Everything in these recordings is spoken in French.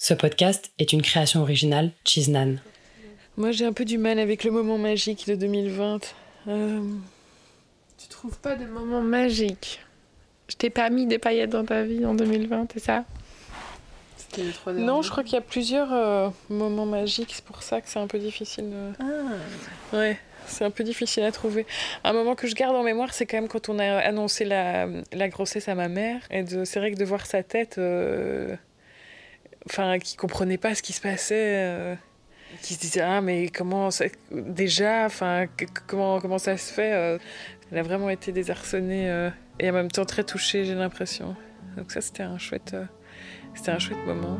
Ce podcast est une création originale Chiznan. Moi, j'ai un peu du mal avec le moment magique de 2020. Euh, Tu trouves pas de moment magique Je t'ai pas mis des paillettes dans ta vie en 2020, c'est ça? C'était les trois Non, je crois qu'il y a plusieurs euh, moments magiques, c'est pour ça que c'est un peu difficile. de- Ah. Ouais, c'est un peu difficile à trouver. Un moment que je garde en mémoire, c'est quand même quand on a annoncé la, la grossesse à ma mère. Et c'est vrai que de voir sa tête, euh, enfin, qui comprenait pas ce qui se passait, euh, qui se disait ah mais comment ça- déjà, enfin comment comment ça se fait. euh. elle a vraiment été désarçonnée euh, et en même temps très touchée, j'ai l'impression. Donc ça c'était un chouette, c'était un chouette moment.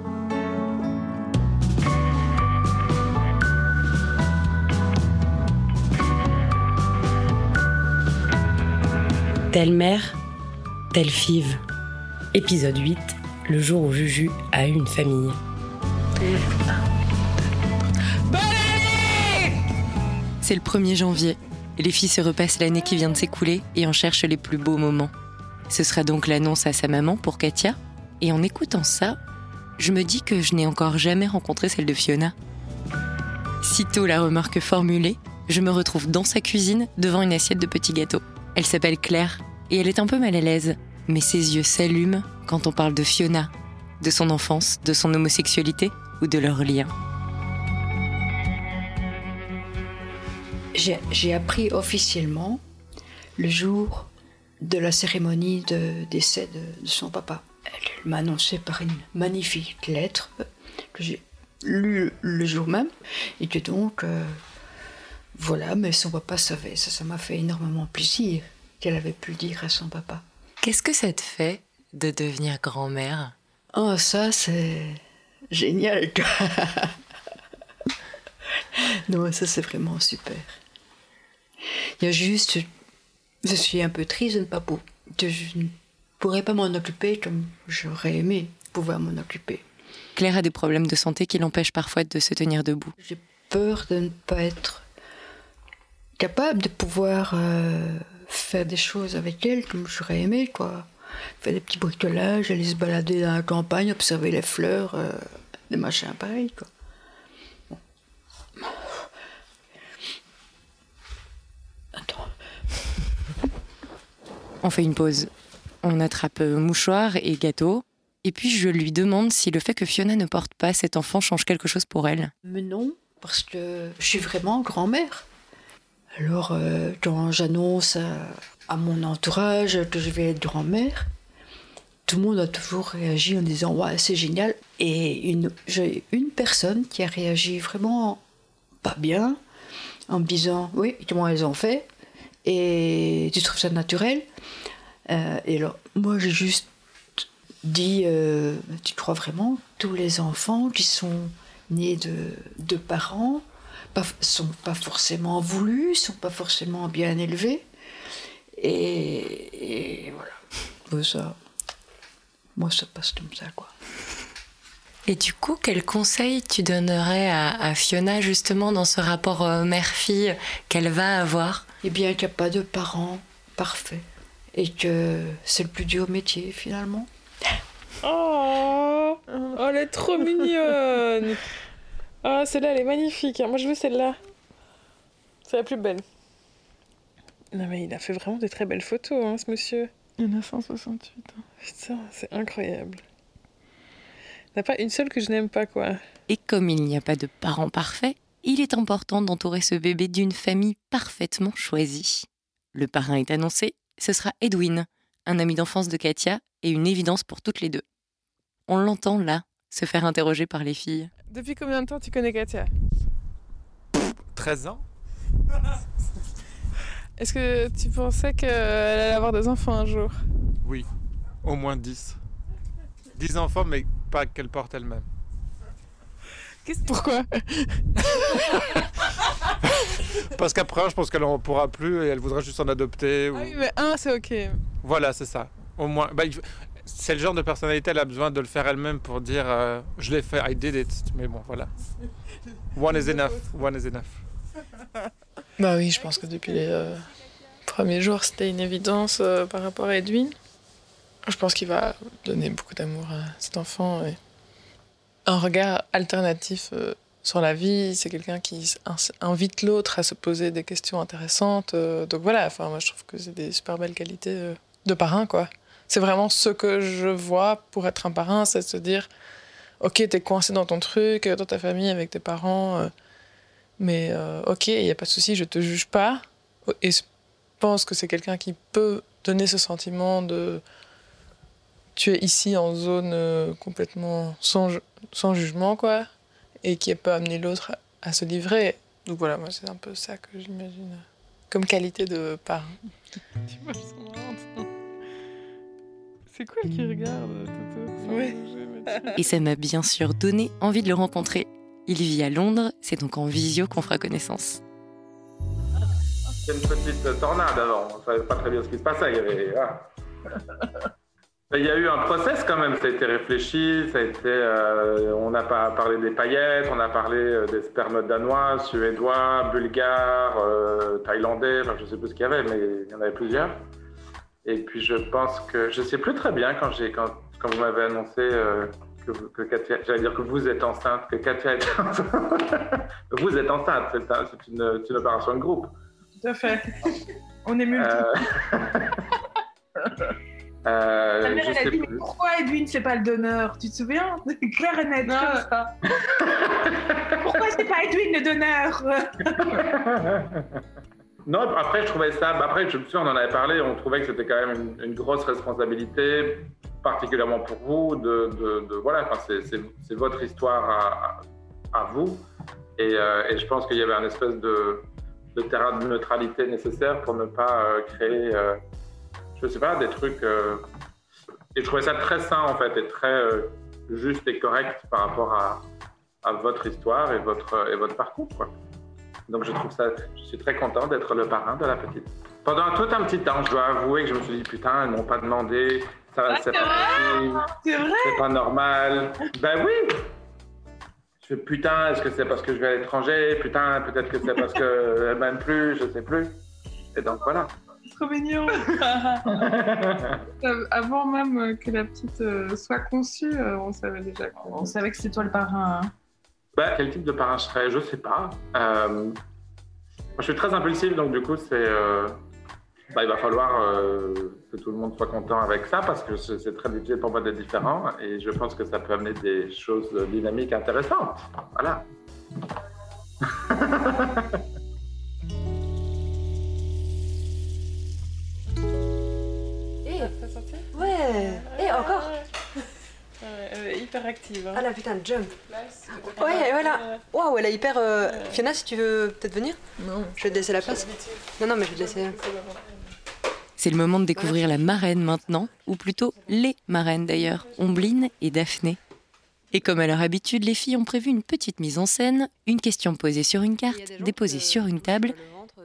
Telle mère, telle five. Épisode 8, le jour où Juju a une famille. C'est le 1er janvier. Les filles se repassent l'année qui vient de s'écouler et en cherchent les plus beaux moments. Ce sera donc l'annonce à sa maman pour Katia. Et en écoutant ça, je me dis que je n'ai encore jamais rencontré celle de Fiona. Sitôt la remarque formulée, je me retrouve dans sa cuisine devant une assiette de petits gâteaux. Elle s'appelle Claire et elle est un peu mal à l'aise, mais ses yeux s'allument quand on parle de Fiona, de son enfance, de son homosexualité ou de leur lien. J'ai appris officiellement le jour de la cérémonie de décès de, son papa. Elle m'a annoncé par une magnifique lettre que j'ai lue le jour même et que donc, euh, voilà, mais son papa savait. Ça, ça m'a fait énormément plaisir qu'elle avait pu dire à son papa. Qu'est-ce que ça te fait de devenir grand-mère? Oh, ça, c'est génial. quoi. non, ça, c'est vraiment super. Il y a juste, je suis un peu triste de ne pas pour, que je ne pourrais pas m'en occuper comme j'aurais aimé pouvoir m'en occuper. Claire a des problèmes de santé qui l'empêchent parfois de se tenir debout. J'ai peur de ne pas être capable de pouvoir euh, faire des choses avec elle comme j'aurais aimé, quoi. Faire des petits bricolages, aller se balader dans la campagne, observer les fleurs, euh, des machins pareils, quoi. Bon. Attends. On fait une pause. On attrape mouchoir et gâteau. Et puis je lui demande si le fait que Fiona ne porte pas cet enfant change quelque chose pour elle. Mais non, parce que je suis vraiment grand-mère. Alors, euh, quand j'annonce à, à mon entourage que je vais être grand-mère, tout le monde a toujours réagi en disant Ouais, c'est génial. Et une, j'ai une personne qui a réagi vraiment pas bien, en me disant Oui, comment elles ont fait? Et tu trouves ça naturel? Euh, Et alors, moi, j'ai juste dit euh, Tu crois vraiment? Tous les enfants qui sont nés de, de parents pas, sont pas forcément voulus, sont pas forcément bien élevés Et, et voilà. Ça, moi, ça passe comme ça, quoi. Et du coup, quel conseil tu donnerais à, à Fiona justement dans ce rapport euh, mère-fille qu'elle va avoir? Et bien qu'il n'y a pas de parents parfaits. Et que c'est le plus dur métier, finalement. Oh, oh elle est trop mignonne. Ah, celle-là, elle est magnifique. Moi, je veux celle-là. C'est la plus belle. Non, mais il a fait vraiment des très belles photos, hein, ce monsieur. Il y en a 168. hein. Putain, c'est incroyable. Il n'y en a pas une seule que je n'aime pas, quoi. Et comme il n'y a pas de parents parfaits, il est important d'entourer ce bébé d'une famille parfaitement choisie. Le parrain est annoncé, ce sera Edwin, un ami d'enfance de Katia et une évidence pour toutes les deux. On l'entend là, se faire interroger par les filles. Depuis combien de temps tu connais Katia? 13 ans Est-ce que tu pensais qu'elle allait avoir des enfants un jour? Oui, au moins 10. 10 enfants, mais pas qu'elle porte elle-même. Qu'est-ce Pourquoi? Parce qu'après, je pense qu'elle en pourra plus et elle voudra juste en adopter. ou- Ah oui, mais un, c'est ok. Voilà, c'est ça. Au moins, bah, c'est le genre de personnalité, elle a besoin de le faire elle-même pour dire euh, je l'ai fait, I did it. Mais bon, voilà. One is enough. One is enough. Bah oui, je pense que depuis les euh, premiers jours, c'était une évidence euh, par rapport à Edwin. Je pense qu'il va donner beaucoup d'amour à cet enfant. Et un regard alternatif euh, sur la vie. C'est quelqu'un qui invite l'autre à se poser des questions intéressantes. Euh, donc voilà, enfin, moi je trouve que c'est des super belles qualités euh, de parrain, quoi. C'est vraiment ce que je vois pour être un parrain, c'est se dire, ok, t'es coincé dans ton truc, dans ta famille, avec tes parents, mais ok, il n'y a pas de souci, je te juge pas. Et je pense que c'est quelqu'un qui peut donner ce sentiment de tu es ici en zone euh, complètement sans, sans jugement, quoi, et qui peut amener l'autre à, se livrer. Donc voilà, moi, c'est un peu ça que j'imagine comme qualité de parent. C'est quoi qui regarde, Toto? Et ça m'a bien sûr donné envie de le rencontrer. Il vit à Londres, c'est donc en visio qu'on fera connaissance. C'est une petite tornade avant, on savait pas très bien ce qui se passait. Il y avait, Il y a eu un process quand même, ça a été réfléchi, ça a été, euh, on a parlé des paillettes, on a parlé euh, des spermes danois, suédois, bulgares, euh, thaïlandais, enfin, je sais plus ce qu'il y avait, mais il y en avait plusieurs. Et puis je pense que, je sais plus très bien quand j'ai, quand, quand vous m'avez annoncé que, que, Katia, j'allais dire que vous êtes enceinte, que Katia est enceinte. vous êtes enceinte, c'est, une, une, opération de groupe. Tout à fait. On est multiples. Euh, Ta mère, elle a dit, mais pourquoi Edwin, c'est pas le donneur? Tu te souviens? Claire et net, comme ça. pourquoi c'est pas Edwin le donneur? Non, après, je trouvais ça. Après, je me souviens, on en avait parlé, on trouvait que c'était quand même une, grosse responsabilité, particulièrement pour vous. De, de, voilà, enfin, c'est votre histoire à, vous. Et, euh, et, je pense qu'il y avait un espèce de, de, terrain de neutralité nécessaire pour ne pas euh, créer je sais pas, des trucs. Euh, et je trouvais ça très sain en fait et très euh, juste et correct par rapport à, à, votre histoire et votre, et votre parcours. Quoi. Donc je trouve ça, je suis très content d'être le parrain de la petite. Pendant tout un petit temps, je dois avouer que je me suis dit putain, ils m'ont pas demandé, ça, ah, c'est pas c'est pas normal. Ben oui. Je fais putain, est-ce que c'est parce que je vais à l'étranger? Putain, peut-être que c'est parce qu'elle m'aime plus, je sais plus. Et donc voilà trop mignon. Avant même que la petite euh, soit conçue, euh, on savait déjà que, on savait que c'était toi le parrain. Hein. Bah, quel type de parrain je serais Je sais pas. Euh, je suis très impulsif, donc du coup, c'est. Bah, il va falloir que tout le monde soit content avec ça parce que c'est très difficile pour moi d'être différent et je pense que ça peut amener des choses dynamiques intéressantes. Voilà. Hein. Ah la putain de jump. Ouais, voilà. Waouh, elle est hyper. Euh... Fiona, si tu veux peut-être venir Non. Je vais te laisser la place. Non, non, mais je vais te laisser. C'est le moment de découvrir la marraine maintenant, ou plutôt les marraines d'ailleurs, Ombline et Daphné. Et comme à leur habitude, les filles ont prévu une petite mise en scène, une question posée sur une carte, déposée sur une table,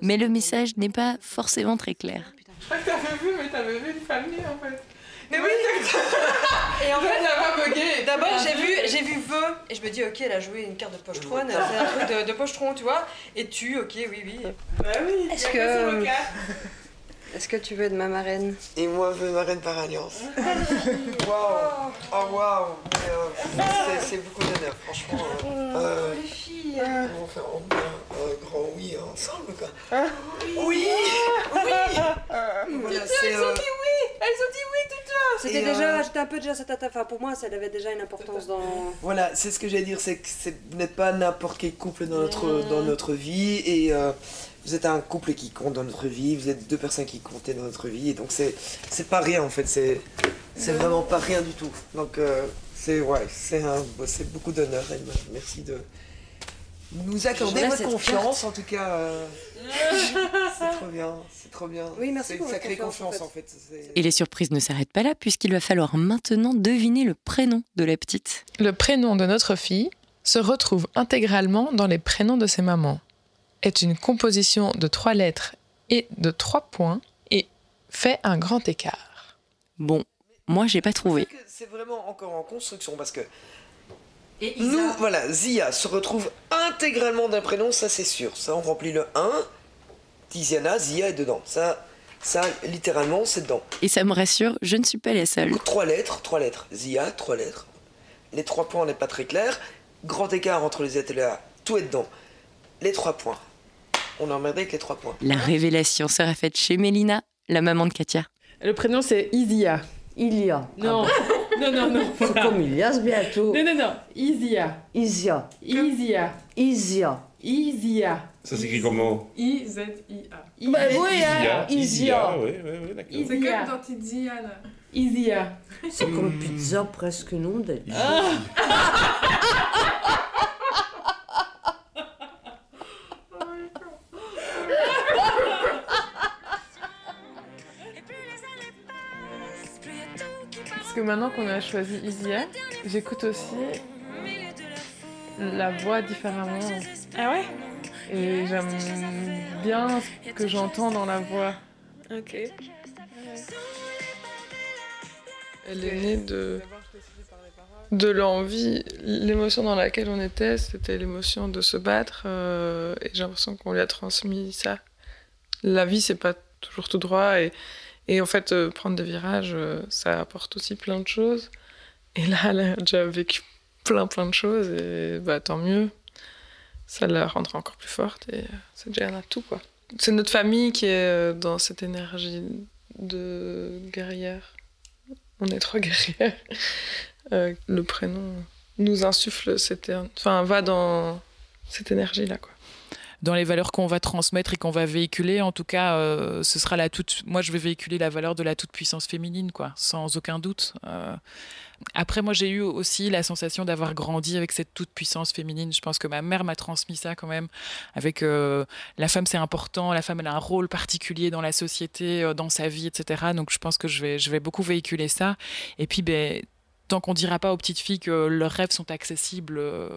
mais le message n'est pas forcément très clair. Je crois que t'avais vu, mais t'avais vu une famille en fait. Mais oui Et en fait, elle bugué. D'abord, j'ai vu, j'ai vu Veu, et je me dis, ok, elle a joué une carte de pochetron, c'est un truc de, de, pochetron, tu vois. Et tu, ok, oui, oui. Bah oui, Est-ce que. Est-ce que tu veux être ma marraine? Et moi, veux marraine par alliance. Waouh Oh waouh euh, C'est beaucoup d'honneur, franchement. Euh, oh, euh, les filles On va faire un grand oui ensemble, quoi. Hein oui Oui voilà, elles ont dit oui Elles ont dit oui tout C'était déjà, j'étais un peu déjà cette Enfin, pour moi, ça avait déjà une importance dans. Voilà, c'est ce que j'allais dire, c'est que vous n'êtes pas n'importe quel couple dans notre, dans notre vie et vous êtes un couple qui compte dans notre vie, vous êtes deux personnes qui comptaient dans notre vie, et donc c'est, c'est pas rien en fait, c'est, c'est vraiment pas rien du tout. Donc euh, c'est, ouais, c'est, un, c'est beaucoup d'honneur, Merci de nous accorder votre confiance, en tout cas. C'est trop bien, c'est trop bien. Oui, merci c'est une sacrée confiance, en fait. Et les surprises ne s'arrêtent pas là, puisqu'il va falloir maintenant deviner le prénom de la petite. Le prénom de notre fille se retrouve intégralement dans les prénoms de ses mamans est une composition de trois lettres et de trois points et fait un grand écart. Bon, moi j'ai pas trouvé. C'est vraiment encore en construction parce que nous, voilà, Zia se retrouve intégralement d'un prénom, ça c'est sûr. Ça, on remplit le 1. Tiziana, Zia est dedans. Ça, ça littéralement, c'est dedans. Et ça me rassure, je ne suis pas la seule. Trois lettres, trois lettres. Zia, trois lettres. Les trois points, on n'est pas très clair. Grand écart entre les ateliers, tout est dedans. Les trois points. On a emmerdé avec les trois points. La révélation sera faite chez Mélina, la maman de Katia. Le prénom, c'est Isia. Ilia. Non, non, non, non. C'est comme Ilias bientôt. Non, non, non. Isia. Isia. Isia. Isia. Isia. Ça s'écrit comment I-Z-I-A. Bah oui, hein, Isia. Oui, oui, oui, d'accord. Isia. dans Tiziana. Isia. C'est comme pizza presque non d'elle. Parce que maintenant qu'on a choisi Isia, j'écoute aussi la voix différemment. Ah ouais? Et j'aime bien ce que j'entends dans la voix. Ok. Elle est née de, de l'envie, l'émotion dans laquelle on était, c'était l'émotion de se battre, euh, et j'ai l'impression qu'on lui a transmis ça. La vie, c'est pas toujours tout droit, et, et en fait, euh, prendre des virages, euh, ça apporte aussi plein de choses. Et là, elle a déjà vécu plein, plein de choses, et bah, tant mieux. Ça la rendra encore plus forte, et euh, c'est déjà un atout, quoi. C'est notre famille qui est euh, dans cette énergie de guerrière. On est trois guerrières. Euh, le prénom nous insuffle, cette, enfin, va dans cette énergie-là, quoi. Dans les valeurs qu'on va transmettre et qu'on va véhiculer, en tout cas, euh, ce sera la toute. Moi, je vais véhiculer la valeur de la toute puissance féminine, quoi, sans aucun doute. Euh, Après, moi, j'ai eu aussi la sensation d'avoir grandi avec cette toute puissance féminine. Je pense que ma mère m'a transmis ça quand même. Avec euh, la femme, c'est important. La femme, elle a un rôle particulier dans la société, dans sa vie, etc. Donc, je pense que je vais, je vais beaucoup véhiculer ça. Et puis, ben tant qu'on dira pas aux petites filles que leurs rêves sont accessibles, euh,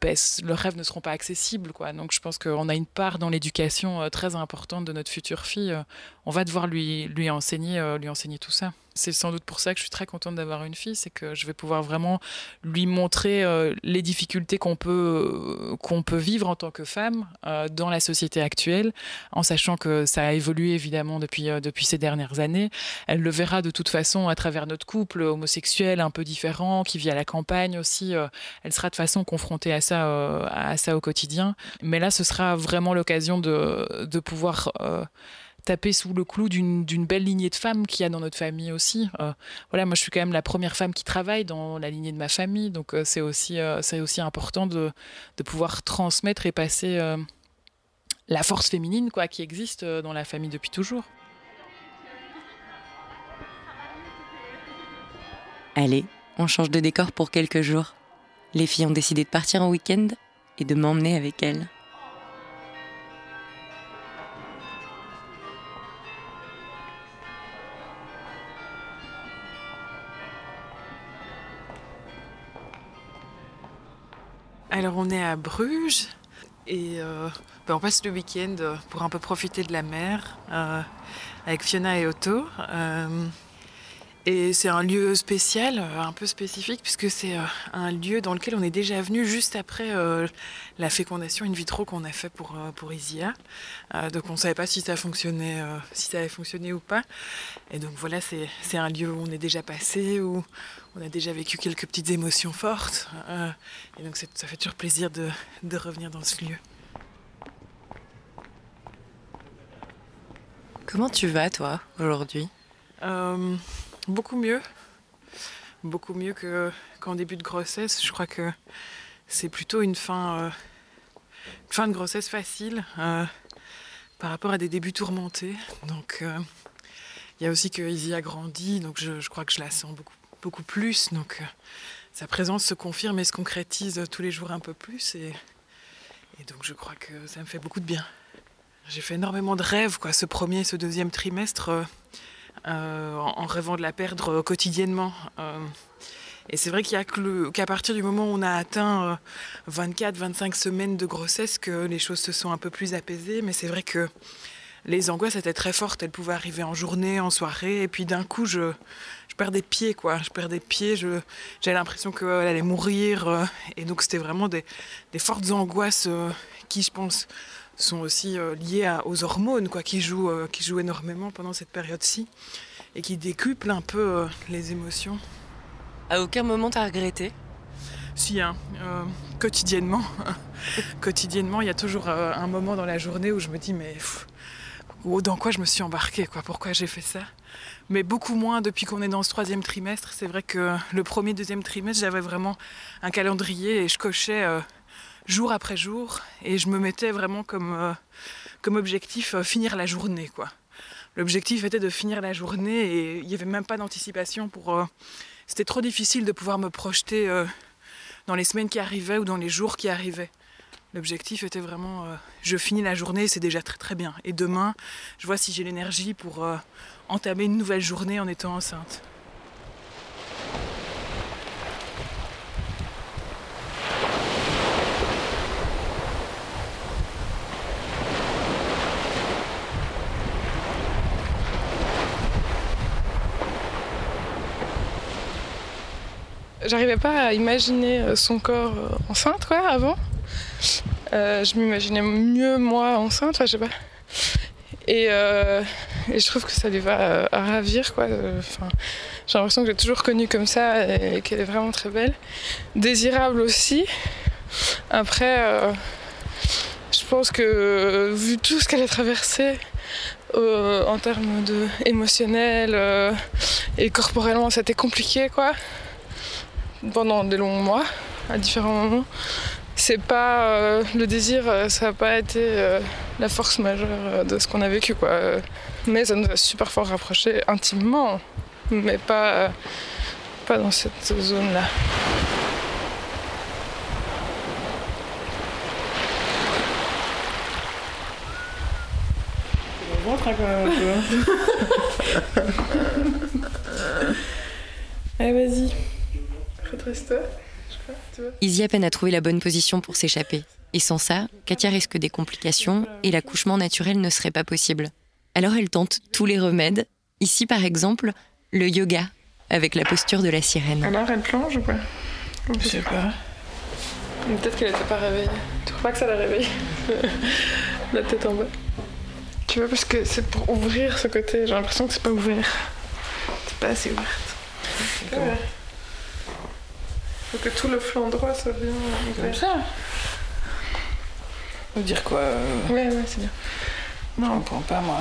ben, leurs rêves ne seront pas accessibles. Quoi. Donc je pense qu'on a une part dans l'éducation euh, très importante de notre future fille. On va devoir lui, lui, enseigner, euh, lui enseigner tout ça. C'est sans doute pour ça que je suis très contente d'avoir une fille, c'est que je vais pouvoir vraiment lui montrer euh, les difficultés qu'on peut, euh, peut vivre en tant que femme dans la société actuelle, en sachant que ça a évolué évidemment depuis, depuis ces dernières années. Elle le verra de toute façon à travers notre couple homosexuel un peu différent, qui vit à la campagne aussi. elle sera de façon confrontée à ça, à ça au quotidien. Mais là, ce sera vraiment l'occasion de, de pouvoir taper sous le clou d'une belle lignée de femmes qu'il y a dans notre famille aussi. Euh, voilà, moi, je suis quand même la première femme qui travaille dans la lignée de ma famille, donc euh, c'est aussi, euh, aussi important de, de pouvoir transmettre et passer euh, la force féminine quoi, qui existe dans la famille depuis toujours. Allez, on change de décor pour quelques jours. Les filles ont décidé de partir en week-end et de m'emmener avec elles. Alors on est à Bruges et euh, ben, on passe le week-end euh, pour un peu profiter de la mer euh, avec Fiona et Otto. Et c'est un lieu spécial, un peu spécifique, puisque c'est un lieu dans lequel on est déjà venu juste après la fécondation in vitro qu'on a fait pour, pour Isia. Donc on ne savait pas si ça, fonctionnait, avait fonctionné ou pas. Et donc voilà, c'est un lieu où on est déjà passé, on a déjà vécu quelques petites émotions fortes. Euh, et donc ça fait toujours plaisir de, de revenir dans ce lieu. Comment tu vas, toi, aujourd'hui? Euh, beaucoup mieux. Beaucoup mieux que- qu'en début de grossesse. Je crois que c'est plutôt une fin, euh, une fin de grossesse facile euh, par rapport à des débuts tourmentés. Donc il y a aussi que Izzy a grandi, donc je, je crois que je la sens beaucoup, beaucoup plus. Donc euh, sa présence se confirme et se concrétise tous les jours un peu plus. Et, donc je crois que ça me fait beaucoup de bien. J'ai fait énormément de rêves, quoi, ce premier et ce deuxième trimestre. euh, euh, en, rêvant de la perdre quotidiennement. Et c'est vrai qu'il a qu'à partir du moment où on a atteint 24-25 semaines de grossesse que les choses se sont un peu plus apaisées. Mais c'est vrai que les angoisses étaient très fortes. Elles pouvaient arriver en journée, en soirée. Et puis d'un coup, je perds des pieds, quoi. Je perds des pieds. Je, j'avais l'impression qu'elle allait mourir. euh, et donc c'était vraiment des, des fortes angoisses euh, qui, je pense, sont aussi euh, liées à- aux hormones, quoi, qui jouent, euh, qui jouent énormément pendant cette période-ci et qui décuplent un peu euh, les émotions. À aucun moment t'as regretté? Si, hein, euh, quotidiennement. quotidiennement, il y a toujours euh, un moment dans la journée où je me dis, mais dans quoi je me suis embarquée, quoi, pourquoi j'ai fait ça? Mais beaucoup moins depuis qu'on est dans ce troisième trimestre. C'est vrai que le premier, deuxième trimestre, j'avais vraiment un calendrier et je cochais euh, jour après jour et je me mettais vraiment comme, comme objectif finir la journée, quoi. L'objectif était de finir la journée et il n'y avait même pas d'anticipation pour. C'était trop difficile de pouvoir me projeter dans les semaines qui arrivaient ou dans les jours qui arrivaient. L'objectif était vraiment, euh, je finis la journée, c'est déjà très bien. Et demain, je vois si j'ai l'énergie pour euh, entamer une nouvelle journée en étant enceinte. J'arrivais pas à imaginer euh, son corps enceinte, avant. Euh, je m'imaginais mieux moi enceinte, je sais pas. Et, je trouve que ça lui va à ravir, quoi. J'ai l'impression que j'ai toujours connue comme ça et qu'elle est vraiment très belle. Désirable aussi. Après, je pense que vu tout ce qu'elle a traversé, en termes de émotionnel et corporellement, c'était compliqué, quoi pendant des longs mois, à différents moments. C'est pas euh, le désir, euh, ça n'a pas été euh, la force majeure de ce qu'on a vécu, quoi. Mais ça nous a super fort rapprochés intimement, mais pas, pas dans cette zone-là. ventre hein, quand même Allez, vas-y. Izzy a peine à trouver la bonne position pour s'échapper. Et sans ça, Katia risque des complications et l'accouchement naturel ne serait pas possible. Alors elle tente tous les remèdes. Ici, par exemple, le yoga, avec la posture de la sirène. Alors elle plonge ou quoi Je sais pas. Peut-être qu'elle n'était pas réveillée. Tu crois pas que ça la réveille La tête en bas. Tu vois, parce que c'est pour ouvrir ce côté. J'ai l'impression que c'est pas ouvert. C'est pas assez ouverte. Faut que tout le flanc droit soit bien Comme ça Faut dire quoi euh Ouais, ouais, c'est bien. Non, on prend pas, moi.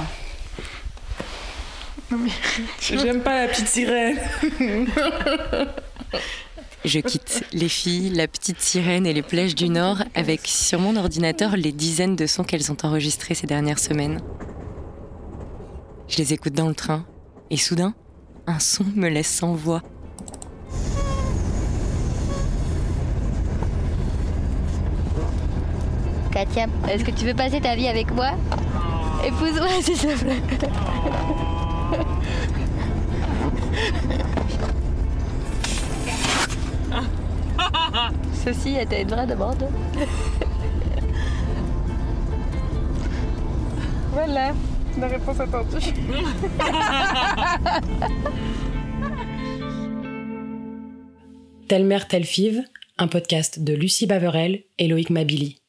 Non, mais j'aime pas la petite sirène. Je quitte les filles, la petite sirène et les plage du Nord avec sur mon ordinateur les dizaines de sons qu'elles ont enregistrés ces dernières semaines. Je les écoute dans le train et soudain, un son me laisse sans voix. Katia, est-ce que tu veux passer ta vie avec moi Épouse-moi s'il te plaît. Ceci était une vraie demande. voilà, la réponse attendue. Telle mère, telle five, un podcast de Lucie Baverel et Loïc Mabili.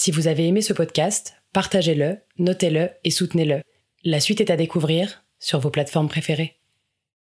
Si vous avez aimé ce podcast, partagez-le, notez-le et soutenez-le. La suite est à découvrir sur vos plateformes préférées.